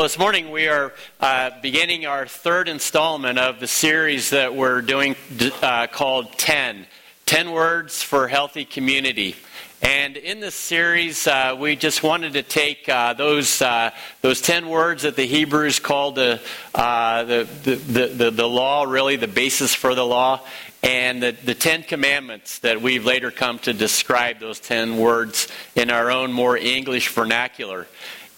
Well, this morning we are uh, beginning our third installment of the series that we're doing uh, called 10 10 Words for Healthy Community. And in this series, uh, we just wanted to take uh, those, uh, those 10 words that the Hebrews called the, uh, the, the, the, the law, really the basis for the law, and the, the Ten Commandments that we've later come to describe those ten words in our own more English vernacular.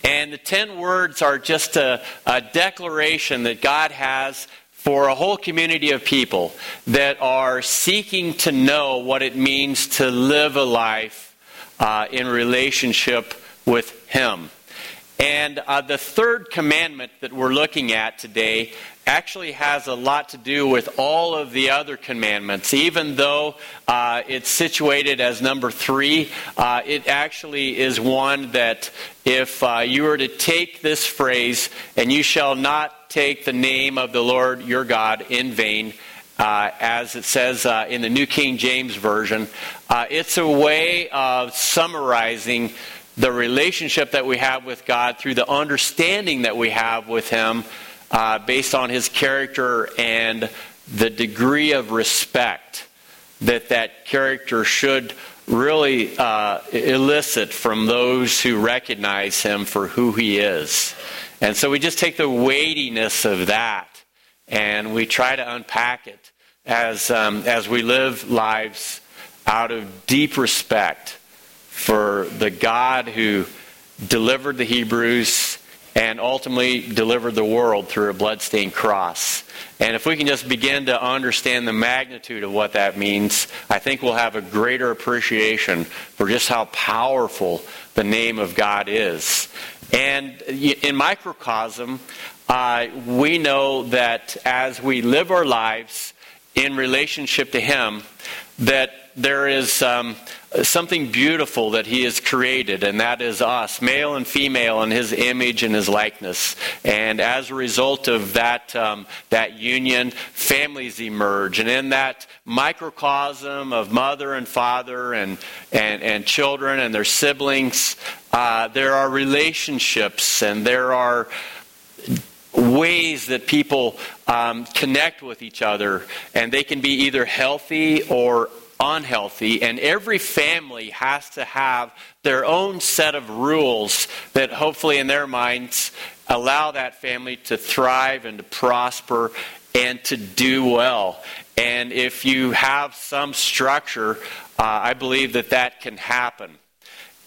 And the ten words are just a, a declaration that God has for a whole community of people that are seeking to know what it means to live a life uh, in relationship with Him. And uh, the third commandment that we're looking at today actually has a lot to do with all of the other commandments. Even though uh, it's situated as number three, uh, it actually is one that if uh, you were to take this phrase, and you shall not take the name of the Lord your God in vain, uh, as it says uh, in the New King James Version, uh, it's a way of summarizing the relationship that we have with God through the understanding that we have with Him uh, based on His character and the degree of respect that that character should really uh, elicit from those who recognize Him for who He is. And so we just take the weightiness of that and we try to unpack it as, um, as we live lives out of deep respect for the God who delivered the Hebrews and ultimately delivered the world through a bloodstained cross. And if we can just begin to understand the magnitude of what that means, I think we'll have a greater appreciation for just how powerful the name of God is. And in microcosm, uh, we know that as we live our lives in relationship to Him, that there is um, something beautiful that he has created, and that is us, male and female, in his image and his likeness. And as a result of that, um, that union, families emerge. And in that microcosm of mother and father and, and, and children and their siblings, uh, there are relationships and there are ways that people um, connect with each other, and they can be either healthy or unhealthy, and every family has to have their own set of rules that hopefully, in their minds, allow that family to thrive and to prosper and to do well. And if you have some structure, uh, I believe that that can happen.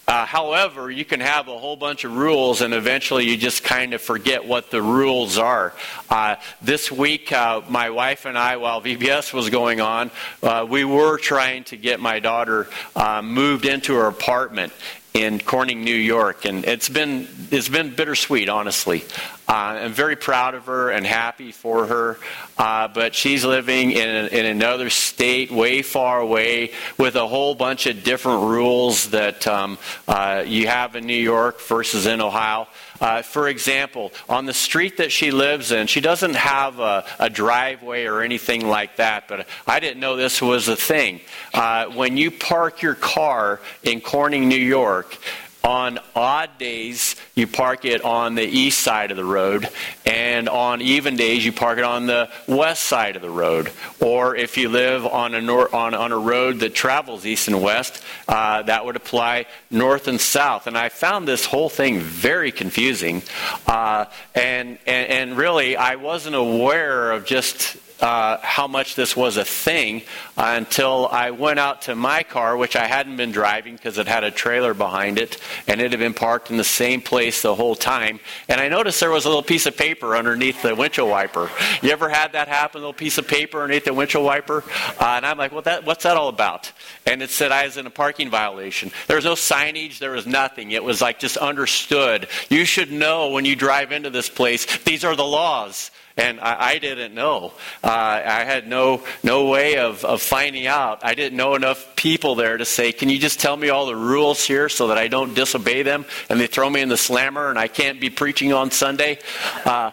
Uh, however, you can have a whole bunch of rules, and eventually you just kind of forget what the rules are. Uh, this week, uh, my wife and I, while VBS was going on, uh, we were trying to get my daughter uh, moved into her apartment in Corning, New York, and it's been it's been bittersweet, honestly. Uh, I'm very proud of her and happy for her, uh, but she's living in, in another state, way far away, with a whole bunch of different rules that um, uh, you have in New York versus in Ohio. Uh, for example, on the street that she lives in, she doesn't have a, a, driveway or anything like that, but I didn't know this was a thing. Uh, when you park your car in Corning, New York, on odd days, you park it on the east side of the road, and on even days, you park it on the west side of the road. Or if you live on a, nor- on, on a road that travels east and west, uh, that would apply north and south. And I found this whole thing very confusing. Uh, and, and, and really, I wasn't aware of just uh, how much this was a thing until I went out to my car, which I hadn't been driving because it had a trailer behind it, and it had been parked in the same place the whole time. And I noticed there was a little piece of paper underneath the windshield wiper. You ever had that happen? A little piece of paper underneath the windshield wiper? Uh, and I'm like, well, that, what's that all about? And it said I was in a parking violation. There was no signage. There was nothing. It was like just understood. You should know when you drive into this place, these are the laws and I, I didn't know. Uh, I had no no way of, of finding out. I didn't know enough people there to say, "Can you just tell me all the rules here so that I don't disobey them?" And they throw me in the slammer, and I can't be preaching on Sunday. Uh,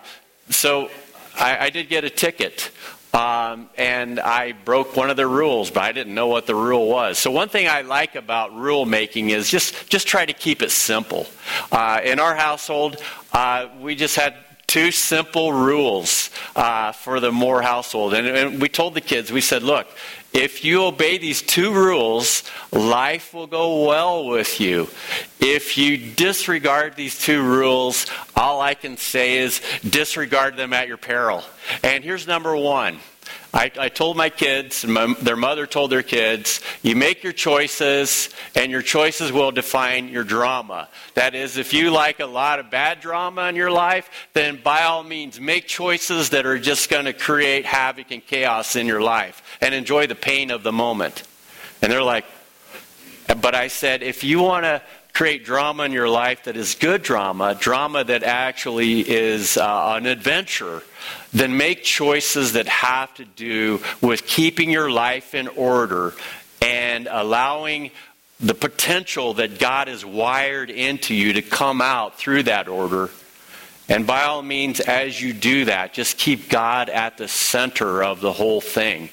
so I, I did get a ticket. Um, and I broke one of the rules, but I didn't know what the rule was. So one thing I like about rule making is just just try to keep it simple. Uh, in our household, uh, we just had two simple rules uh, for the Moore household. And, and we told the kids, we said, look, if you obey these two rules, life will go well with you. If you disregard these two rules, all I can say is disregard them at your peril. And here's number one I, I told my kids, and my, their mother told their kids, you make your choices, and your choices will define your drama. That is, if you like a lot of bad drama in your life, then by all means, make choices that are just going to create havoc and chaos in your life, and enjoy the pain of the moment. And they're like, but I said, if you want to create drama in your life that is good drama, drama that actually is uh, an adventure, then make choices that have to do with keeping your life in order and allowing the potential that God has wired into you to come out through that order. And by all means, as you do that, just keep God at the center of the whole thing.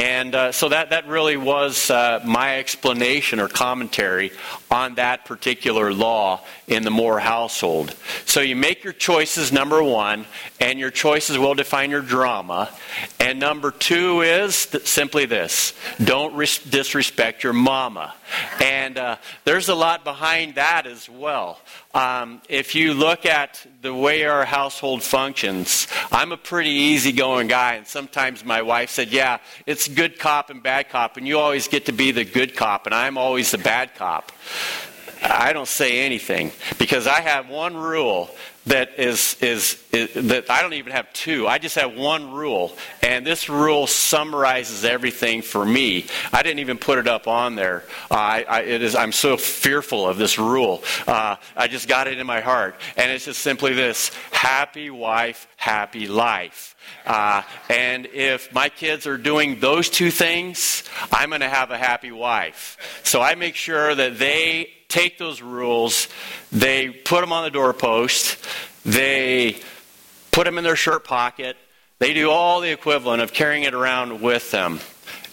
And uh, so that, that really was uh, my explanation or commentary on that particular law in the Moore household. So you make your choices, number one, and your choices will define your drama. And number two is th- simply this don't res- disrespect your mama. And uh, there's a lot behind that as well. Um, if you look at the way our household functions, I'm a pretty easygoing guy, and sometimes my wife said, Yeah, it's good cop and bad cop, and you always get to be the good cop, and I'm always the bad cop. I don't say anything because I have one rule that is, is, is, that I don't even have two. I just have one rule, and this rule summarizes everything for me. I didn't even put it up on there. Uh, I, I, it is, I'm so fearful of this rule. Uh, I just got it in my heart, and it's just simply this: happy wife, happy life. Uh, and if my kids are doing those two things, I'm going to have a happy wife. So I make sure that they take those rules, they put them on the doorpost, they put them in their shirt pocket, they do all the equivalent of carrying it around with them.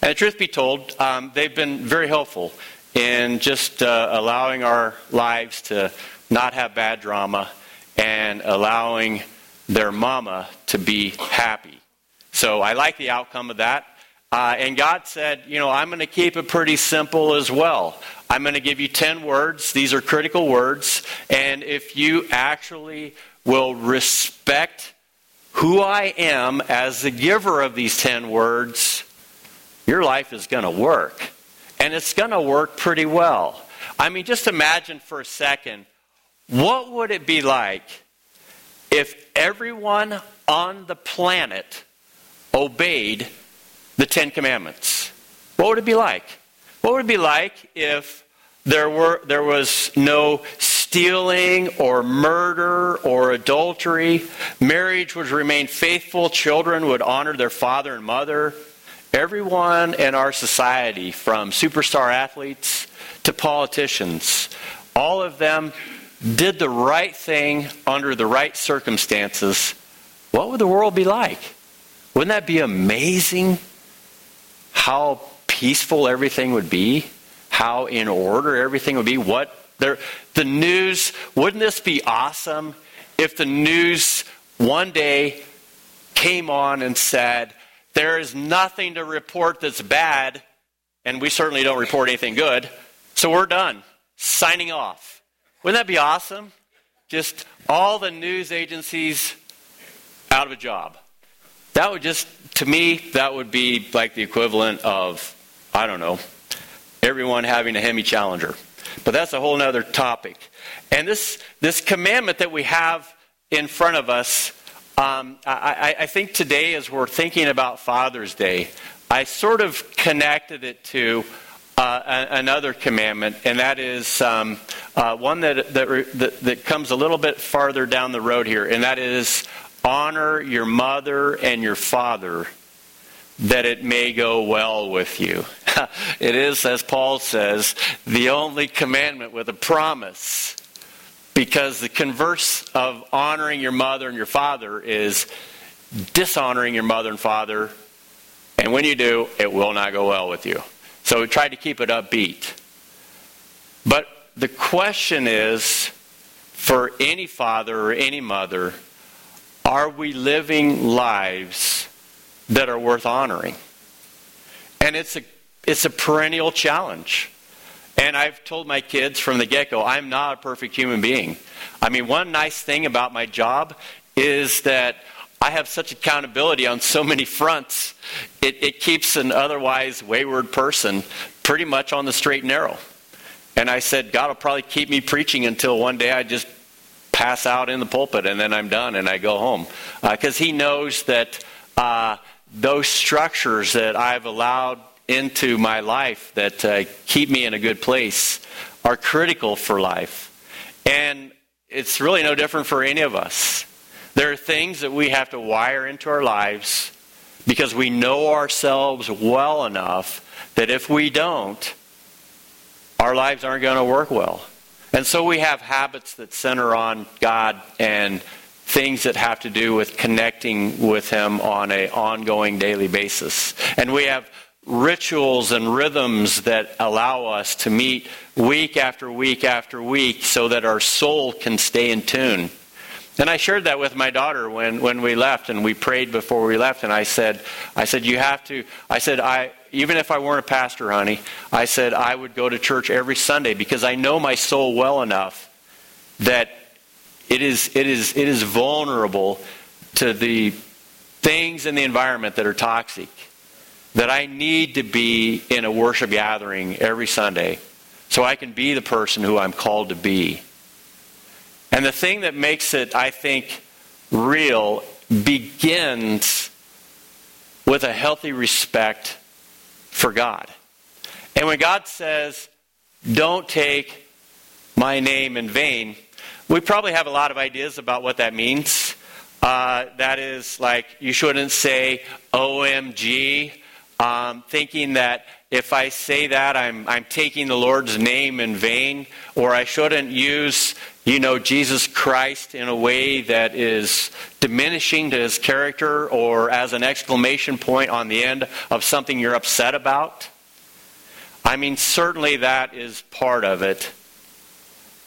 And truth be told, um, they've been very helpful in just uh, allowing our lives to not have bad drama and allowing their mama to be happy. So I like the outcome of that. Uh, and God said, you know, I'm going to keep it pretty simple as well. I'm going to give you 10 words. These are critical words. And if you actually will respect who I am as the giver of these 10 words, your life is going to work. And it's going to work pretty well. I mean, just imagine for a second what would it be like if everyone on the planet obeyed the Ten Commandments? What would it be like? What would it be like if there, were, there was no stealing or murder or adultery? Marriage would remain faithful, children would honor their father and mother. Everyone in our society, from superstar athletes to politicians, all of them did the right thing under the right circumstances. What would the world be like? Wouldn't that be amazing? How peaceful everything would be, how in order everything would be, what the news, wouldn't this be awesome if the news one day came on and said, there is nothing to report that's bad, and we certainly don't report anything good, so we're done. Signing off. Wouldn't that be awesome? Just all the news agencies out of a job. That would just, to me, that would be like the equivalent of I don't know, everyone having a Hemi Challenger. But that's a whole other topic. And this, this commandment that we have in front of us, um, I, I think today, as we're thinking about Father's Day, I sort of connected it to uh, another commandment, and that is um, uh, one that, that, that comes a little bit farther down the road here, and that is honor your mother and your father that it may go well with you. it is, as Paul says, the only commandment with a promise. Because the converse of honoring your mother and your father is dishonoring your mother and father. And when you do, it will not go well with you. So we try to keep it upbeat. But the question is for any father or any mother are we living lives that are worth honoring? And it's a, it's a perennial challenge. And I've told my kids from the get go, I'm not a perfect human being. I mean, one nice thing about my job is that I have such accountability on so many fronts. It, it keeps an otherwise wayward person pretty much on the straight and narrow. And I said, God will probably keep me preaching until one day I just pass out in the pulpit and then I'm done and I go home. Because uh, He knows that uh, those structures that I've allowed into my life that uh, keep me in a good place are critical for life. And it's really no different for any of us. There are things that we have to wire into our lives because we know ourselves well enough that if we don't, our lives aren't going to work well. And so we have habits that center on God and things that have to do with connecting with Him on an ongoing daily basis. And we have rituals and rhythms that allow us to meet week after week after week so that our soul can stay in tune. And I shared that with my daughter when, when we left and we prayed before we left and I said I said you have to I said I even if I weren't a pastor, honey, I said I would go to church every Sunday because I know my soul well enough that it is it is it is vulnerable to the things in the environment that are toxic. That I need to be in a worship gathering every Sunday so I can be the person who I'm called to be. And the thing that makes it, I think, real begins with a healthy respect for God. And when God says, don't take my name in vain, we probably have a lot of ideas about what that means. Uh, that is like, you shouldn't say OMG, um, thinking that if I say that, I'm, I'm taking the Lord's name in vain, or I shouldn't use, you know, Jesus Christ in a way that is diminishing to his character or as an exclamation point on the end of something you're upset about. I mean, certainly that is part of it.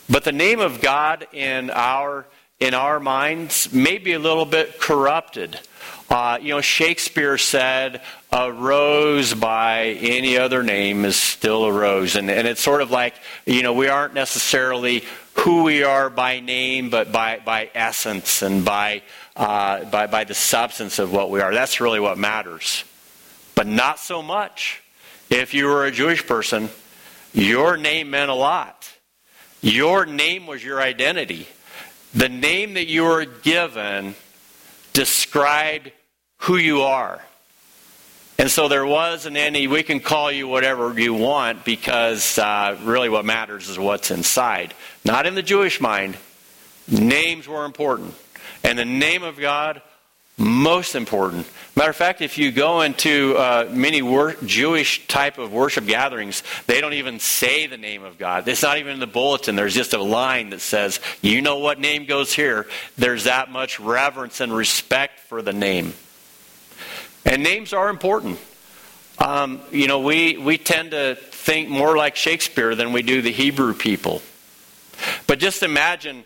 But the name of God in our in our minds may be a little bit corrupted. Uh, you know, Shakespeare said, a rose by any other name is still a rose. And, and it's sort of like, you know, we aren't necessarily who we are by name, but by, by essence and by, uh, by, by the substance of what we are. That's really what matters. But not so much. If you were a Jewish person, your name meant a lot. Your name was your identity. The name that you were given described who you are. And so there wasn't any, we can call you whatever you want because uh, really what matters is what's inside. Not in the Jewish mind. Names were important. And the name of God, most important. Matter of fact, if you go into uh, many wor- Jewish type of worship gatherings, they don't even say the name of God. It's not even in the bulletin. There's just a line that says, you know what name goes here. There's that much reverence and respect for the name. And names are important. Um, you know, we, we tend to think more like Shakespeare than we do the Hebrew people. But just imagine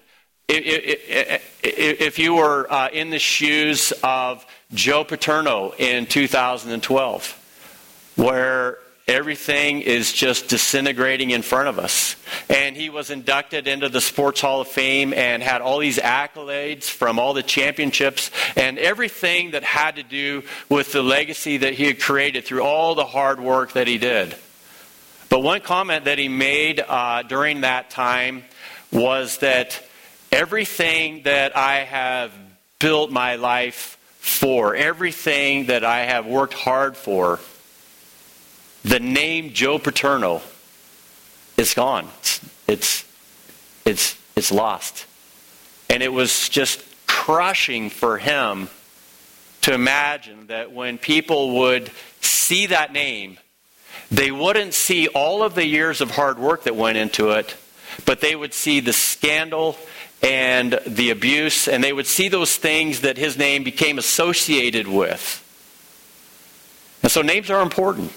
if, if, if you were uh, in the shoes of Joe Paterno in 2012, where Everything is just disintegrating in front of us. And he was inducted into the Sports Hall of Fame and had all these accolades from all the championships and everything that had to do with the legacy that he had created through all the hard work that he did. But one comment that he made uh, during that time was that everything that I have built my life for, everything that I have worked hard for, the name Joe Paterno is gone. It's, it's, it's it's lost. And it was just crushing for him to imagine that when people would see that name, they wouldn't see all of the years of hard work that went into it, but they would see the scandal and the abuse, and they would see those things that his name became associated with. And so names are important.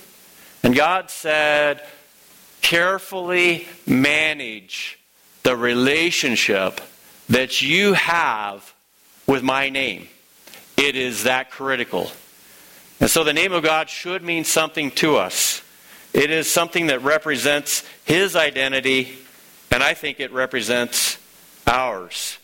And God said, carefully manage the relationship that you have with my name. It is that critical. And so the name of God should mean something to us. It is something that represents His identity, and I think it represents ours.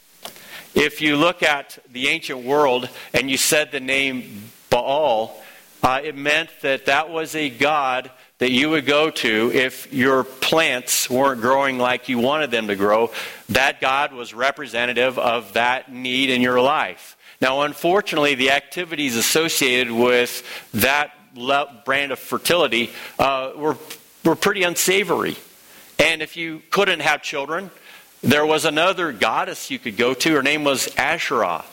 If you look at the ancient world and you said the name Baal, uh, it meant that that was a god that you would go to if your plants weren't growing like you wanted them to grow. That God was representative of that need in your life. Now, unfortunately, the activities associated with that brand of fertility uh, were, were pretty unsavory. And if you couldn't have children, there was another goddess you could go to. Her name was Asherah.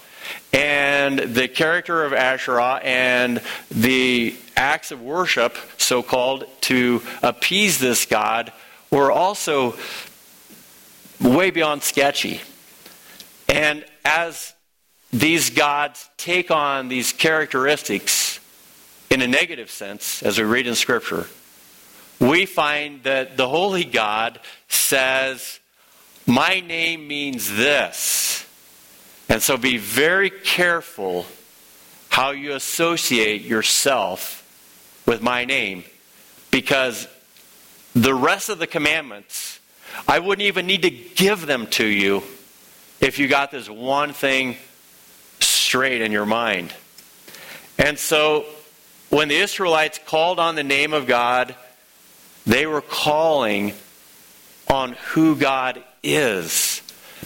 And the character of Asherah and the acts of worship, so called, to appease this god were also way beyond sketchy. And as these gods take on these characteristics in a negative sense, as we read in Scripture, we find that the Holy God says, My name means this. And so be very careful how you associate yourself with my name because the rest of the commandments, I wouldn't even need to give them to you if you got this one thing straight in your mind. And so when the Israelites called on the name of God, they were calling on who God is.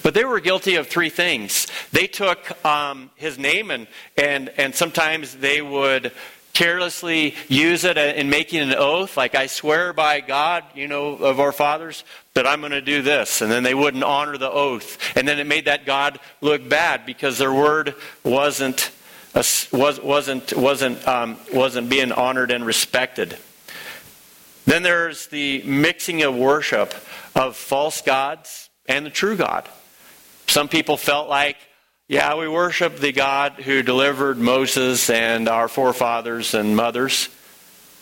But they were guilty of three things. They took um, his name, and, and, and sometimes they would carelessly use it in making an oath, like I swear by God, you know, of our fathers, that I'm going to do this. And then they wouldn't honor the oath. And then it made that God look bad because their word wasn't, was, wasn't, wasn't, um, wasn't being honored and respected. Then there's the mixing of worship of false gods and the true God. Some people felt like, yeah, we worship the God who delivered Moses and our forefathers and mothers,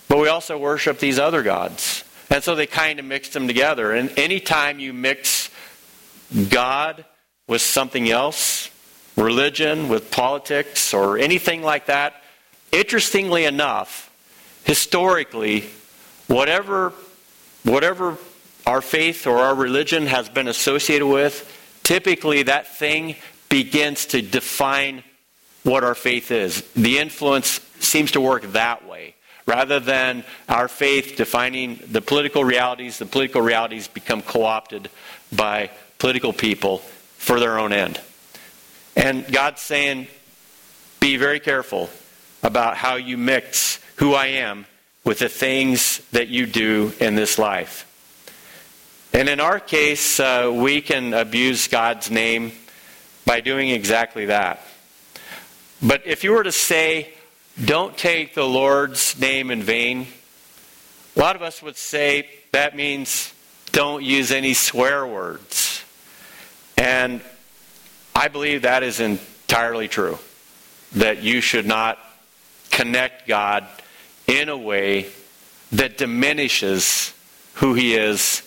but we also worship these other gods. And so they kind of mixed them together. And anytime you mix God with something else, religion with politics or anything like that, interestingly enough, historically, whatever whatever our faith or our religion has been associated with, typically that thing begins to define what our faith is. The influence seems to work that way. Rather than our faith defining the political realities, the political realities become co opted by political people for their own end. And God's saying, be very careful about how you mix who I am with the things that you do in this life. And in our case, uh, we can abuse God's name by doing exactly that. But if you were to say, don't take the Lord's name in vain, a lot of us would say that means don't use any swear words. And I believe that is entirely true. That you should not connect God in a way that diminishes who He is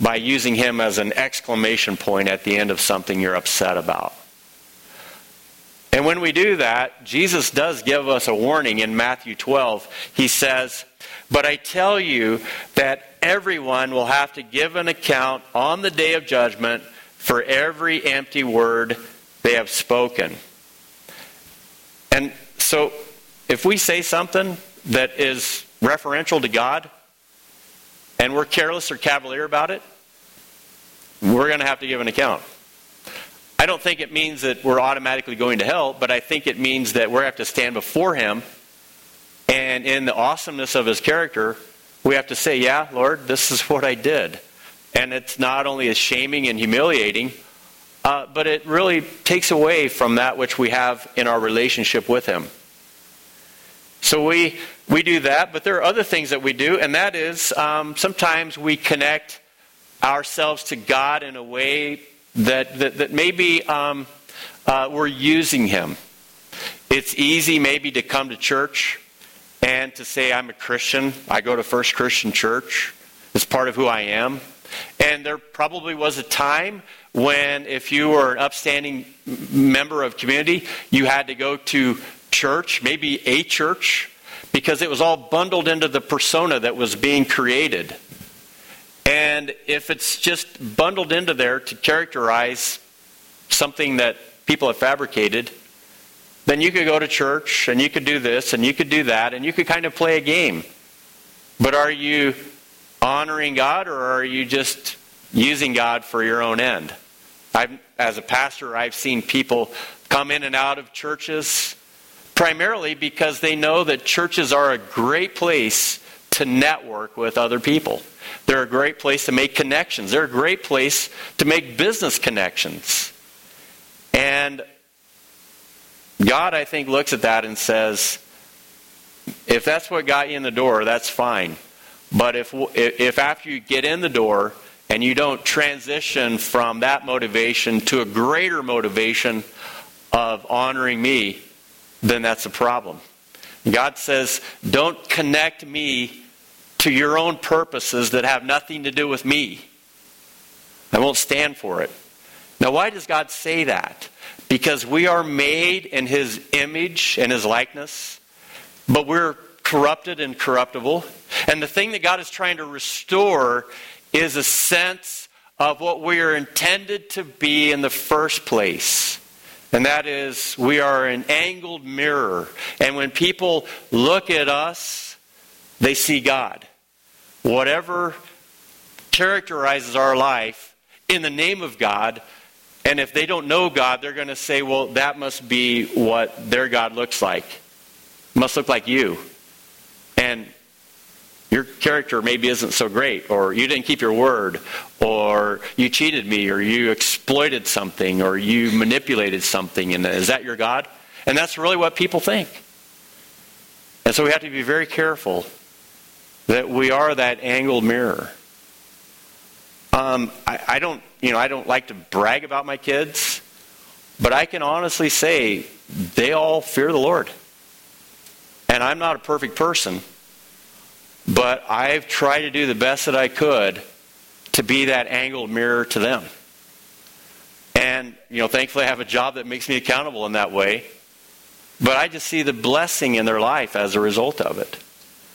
by using him as an exclamation point at the end of something you're upset about. And when we do that, Jesus does give us a warning in Matthew 12. He says, But I tell you that everyone will have to give an account on the day of judgment for every empty word they have spoken. And so, if we say something that is referential to God, and we're careless or cavalier about it, we're going to have to give an account. I don't think it means that we're automatically going to hell, but I think it means that we have to stand before Him, and in the awesomeness of His character, we have to say, Yeah, Lord, this is what I did. And it's not only as shaming and humiliating, uh, but it really takes away from that which we have in our relationship with Him. So we we do that, but there are other things that we do, and that is um, sometimes we connect ourselves to God in a way that, that, that maybe um, uh, we're using Him. It's easy maybe to come to church and to say, I'm a Christian. I go to First Christian Church. It's part of who I am. And there probably was a time when, if you were an upstanding member of community, you had to go to church, maybe a church, because it was all bundled into the persona that was being created. And if it's just bundled into there to characterize something that people have fabricated, then you could go to church and you could do this and you could do that and you could kind of play a game. But are you honoring God or are you just using God for your own end? I've, as a pastor, I've seen people come in and out of churches primarily because they know that churches are a great place to network with other people. They're a great place to make connections. They're a great place to make business connections. And God, I think, looks at that and says, if that's what got you in the door, that's fine. But if, if after you get in the door and you don't transition from that motivation to a greater motivation of honoring me, then that's a problem. God says, don't connect me to your own purposes that have nothing to do with me. I won't stand for it. Now, why does God say that? Because we are made in His image and His likeness, but we're corrupted and corruptible. And the thing that God is trying to restore is a sense of what we are intended to be in the first place. And that is, we are an angled mirror. And when people look at us, they see God. Whatever characterizes our life in the name of God, and if they don't know God, they're going to say, well, that must be what their God looks like. must look like you. And your character maybe isn't so great, or you didn't keep your word, or you cheated me, or you exploited something, or you manipulated something, and is that your God? And that's really what people think. And so we have to be very careful that we are that angled mirror. Um, I, I don't, you know, I don't like to brag about my kids, but I can honestly say they all fear the Lord. And I'm not a perfect person. But I've tried to do the best that I could to be that angled mirror to them. And, you know, thankfully I have a job that makes me accountable in that way. But I just see the blessing in their life as a result of it.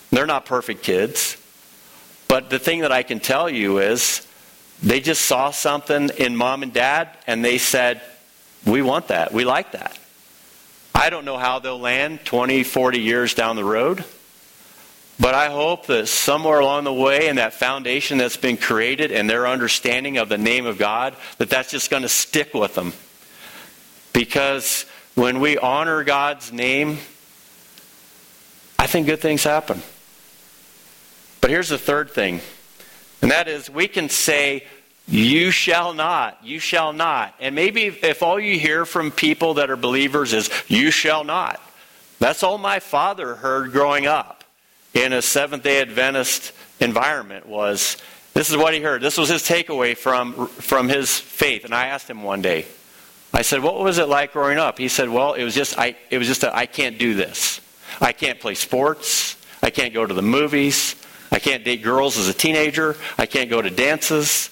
They're not perfect kids. But the thing that I can tell you is they just saw something in mom and dad and they said, We want that. We like that. I don't know how they'll land 20, 40 years down the road. But I hope that somewhere along the way in that foundation that's been created and their understanding of the name of God, that that's just going to stick with them. Because when we honor God's name, I think good things happen. But here's the third thing, and that is we can say, You shall not, you shall not. And maybe if all you hear from people that are believers is, You shall not. That's all my father heard growing up in a Seventh day Adventist environment was this is what he heard. This was his takeaway from, from his faith. And I asked him one day, I said, What was it like growing up? He said, Well, it was just, I, it was just a, I can't do this. I can't play sports. I can't go to the movies. I can't date girls as a teenager. I can't go to dances.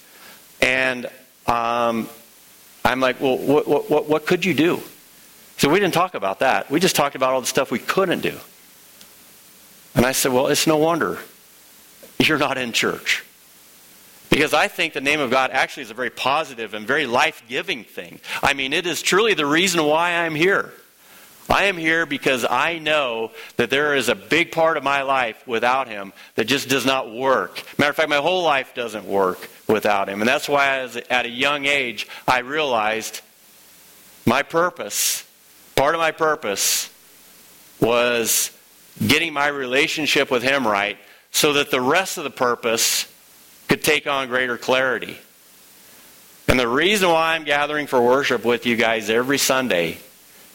And um, I'm like, Well, what, what, what could you do? So we didn't talk about that. We just talked about all the stuff we couldn't do. And I said, Well, it's no wonder you're not in church. Because I think the name of God actually is a very positive and very life giving thing. I mean, it is truly the reason why I'm here. I am here because I know that there is a big part of my life without Him that just does not work. Matter of fact, my whole life doesn't work without Him. And that's why, at a young age, I realized my purpose, part of my purpose, was getting my relationship with Him right so that the rest of the purpose could take on greater clarity. And the reason why I'm gathering for worship with you guys every Sunday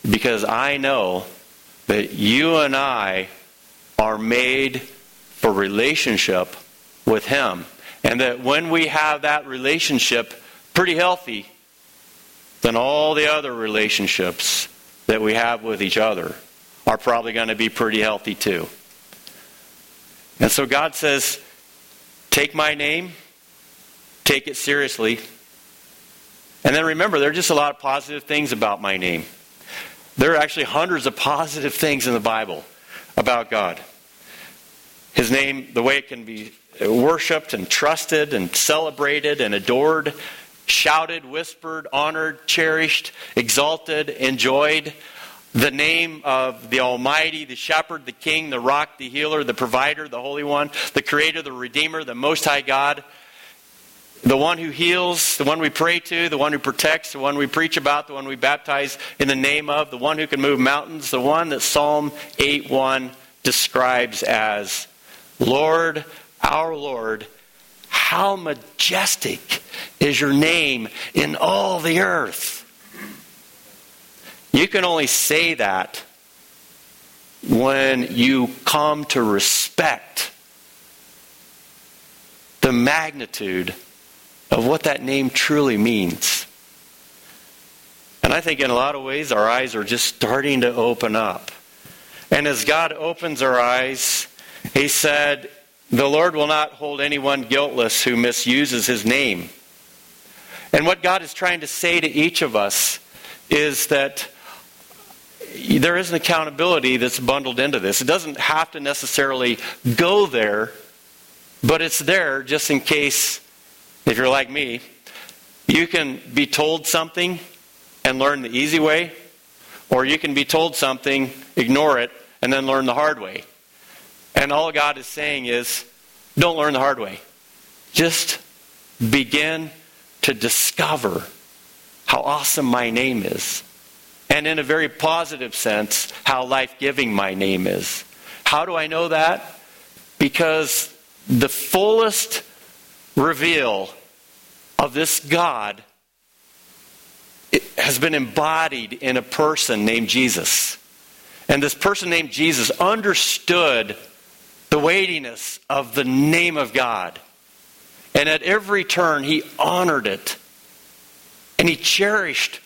because I know that you and I are made for relationship with Him. And that when we have that relationship pretty healthy, then all the other relationships that we have with each other are probably going to be pretty healthy too. And so God says, take my name, take it seriously, And then remember, there are just a lot of positive things about my name. There are actually hundreds of positive things in the Bible about God. His name, the way it can be worshiped and trusted and celebrated and adored, shouted, whispered, honored, cherished, exalted, enjoyed. The name of the Almighty, the Shepherd, the King, the Rock, the Healer, the Provider, the Holy One, the Creator, the Redeemer, the Most High God the one who heals, the one we pray to, the one who protects, the one we preach about, the one we baptize in the name of, the one who can move mountains, the one that Psalm 8:1 describes as Lord, our Lord, how majestic is your name in all the earth. You can only say that when you come to respect the magnitude of what that name truly means. And I think in a lot of ways our eyes are just starting to open up. And as God opens our eyes, He said, The Lord will not hold anyone guiltless who misuses His name. And what God is trying to say to each of us is that there is an accountability that's bundled into this. It doesn't have to necessarily go there, but it's there just in case if you're like me, you can be told something and learn the easy way, or you can be told something, ignore it, and then learn the hard way. And all God is saying is, don't learn the hard way. Just begin to discover how awesome my name is. And in a very positive sense, how life giving my name is. How do I know that? Because the fullest reveal of this God has been embodied in a person named Jesus. And this person named Jesus understood the weightiness of the name of God. And at every turn, he honored it. And he cherished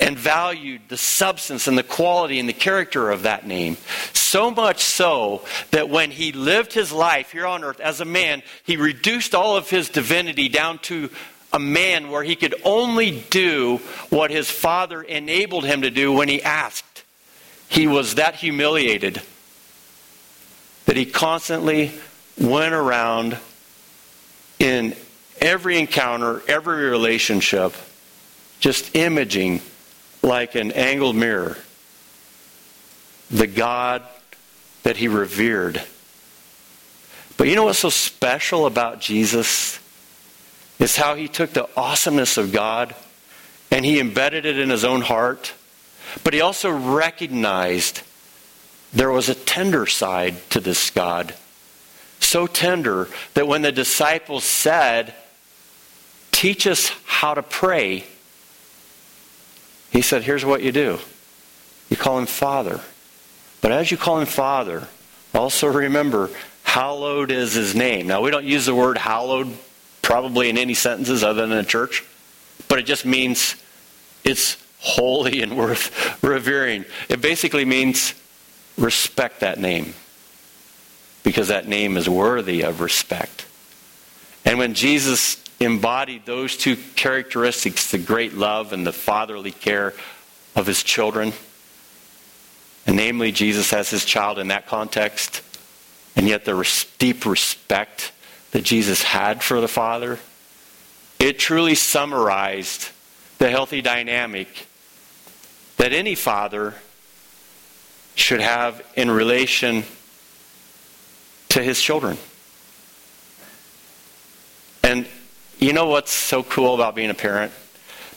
and valued the substance and the quality and the character of that name. So much so that when he lived his life here on earth as a man, he reduced all of his divinity down to a man where he could only do what his father enabled him to do when he asked. He was that humiliated that he constantly went around in every encounter, every relationship, just imaging like an angled mirror the God that he revered. But you know what's so special about Jesus? Is how he took the awesomeness of God and he embedded it in his own heart. But he also recognized there was a tender side to this God. So tender that when the disciples said, Teach us how to pray, he said, Here's what you do you call him Father. But as you call him Father, also remember, hallowed is his name. Now, we don't use the word hallowed probably in any sentences other than a church, but it just means it's holy and worth revering. It basically means respect that name because that name is worthy of respect. And when Jesus embodied those two characteristics, the great love and the fatherly care of his children, and namely Jesus as his child in that context, and yet the deep respect that Jesus had for the Father, it truly summarized the healthy dynamic that any father should have in relation to his children. And you know what's so cool about being a parent?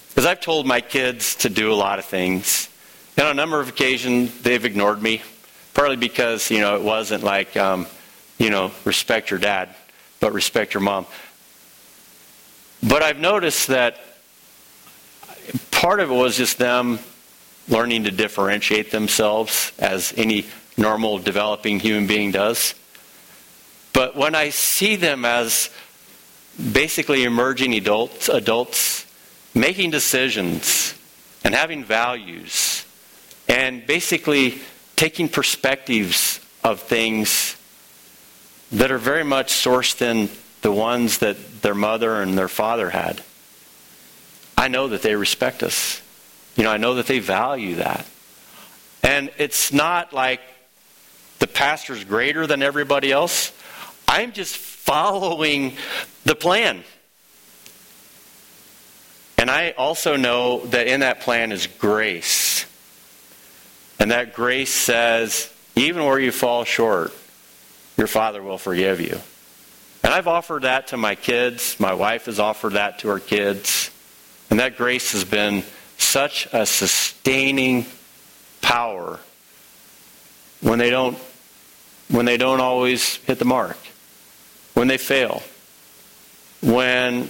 Because I've told my kids to do a lot of things. And on a number of occasions, they've ignored me, partly because, you know, it wasn't like, um, you know, respect your dad but respect your mom. But I've noticed that part of it was just them learning to differentiate themselves as any normal developing human being does. But when I see them as basically emerging adults, adults making decisions and having values and basically taking perspectives of things that are very much sourced in the ones that their mother and their father had. I know that they respect us. You know, I know that they value that. And it's not like the pastor's greater than everybody else. I'm just following the plan. And I also know that in that plan is grace. And that grace says, even where you fall short, your Father will forgive you. And I've offered that to my kids. My wife has offered that to her kids. And that grace has been such a sustaining power when they don't when they don't always hit the mark, when they fail, when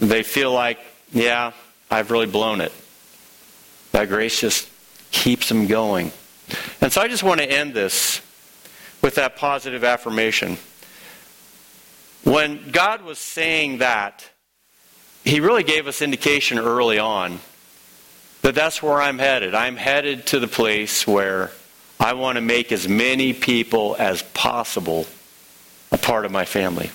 they feel like, yeah, I've really blown it. That grace just keeps them going. And so I just want to end this with that positive affirmation. When God was saying that, He really gave us indication early on that that's where I'm headed. I'm headed to the place where I want to make as many people as possible a part of my family.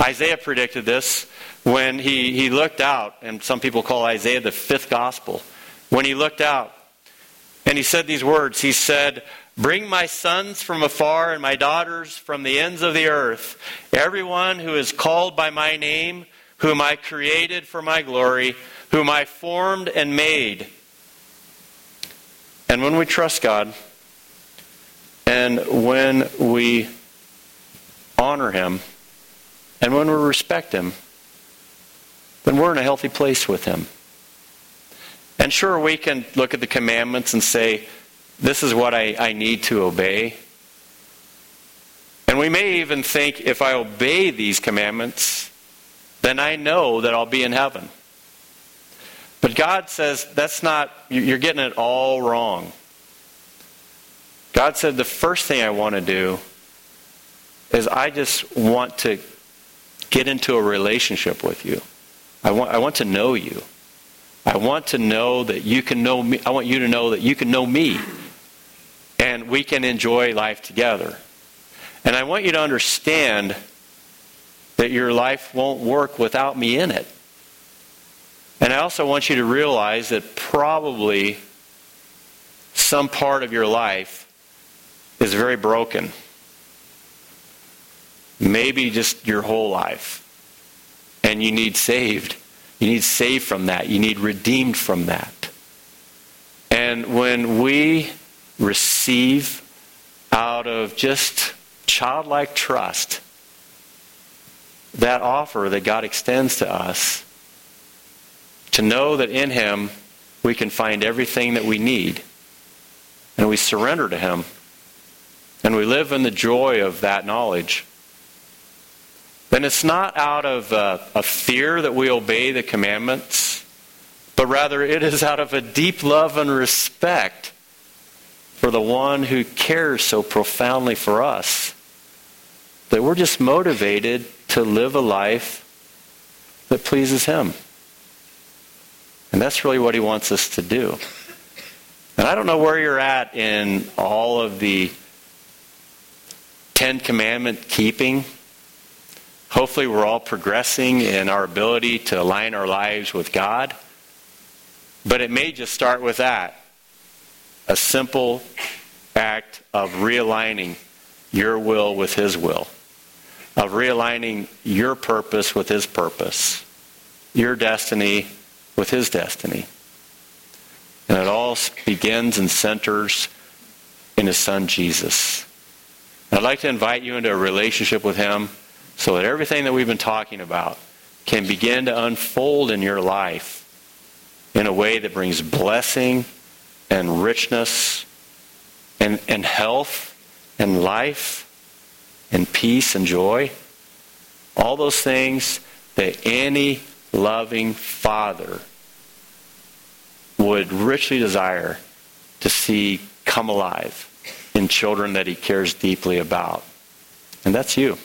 Isaiah predicted this when he, he looked out, and some people call Isaiah the fifth gospel. When he looked out and he said these words, he said, Bring my sons from afar and my daughters from the ends of the earth, everyone who is called by my name, whom I created for my glory, whom I formed and made. And when we trust God, and when we honor Him, and when we respect Him, then we're in a healthy place with Him. And sure, we can look at the commandments and say, this is what I, I need to obey. And we may even think if I obey these commandments, then I know that I'll be in heaven. But God says that's not, you're getting it all wrong. God said, the first thing I want to do is I just want to get into a relationship with you. I want, I want to know you. I want to know that you can know me. I want you to know that you can know me. And we can enjoy life together. And I want you to understand that your life won't work without me in it. And I also want you to realize that probably some part of your life is very broken. Maybe just your whole life. And you need saved. You need saved from that. You need redeemed from that. And when we receive out of just childlike trust that offer that God extends to us, to know that in Him we can find everything that we need, and we surrender to Him and we live in the joy of that knowledge, then it's not out of uh, a fear that we obey the commandments, but rather it is out of a deep love and respect for the one who cares so profoundly for us that we're just motivated to live a life that pleases Him. And that's really what He wants us to do. And I don't know where you're at in all of the Ten Commandment keeping. Hopefully, we're all progressing in our ability to align our lives with God. But it may just start with that a simple act of realigning your will with His will, of realigning your purpose with His purpose, your destiny with His destiny. And it all begins and centers in His Son Jesus. I'd like to invite you into a relationship with Him so that everything that we've been talking about can begin to unfold in your life in a way that brings blessing and richness and, and health and life and peace and joy. All those things that any loving father would richly desire to see come alive in children that he cares deeply about. And that's you.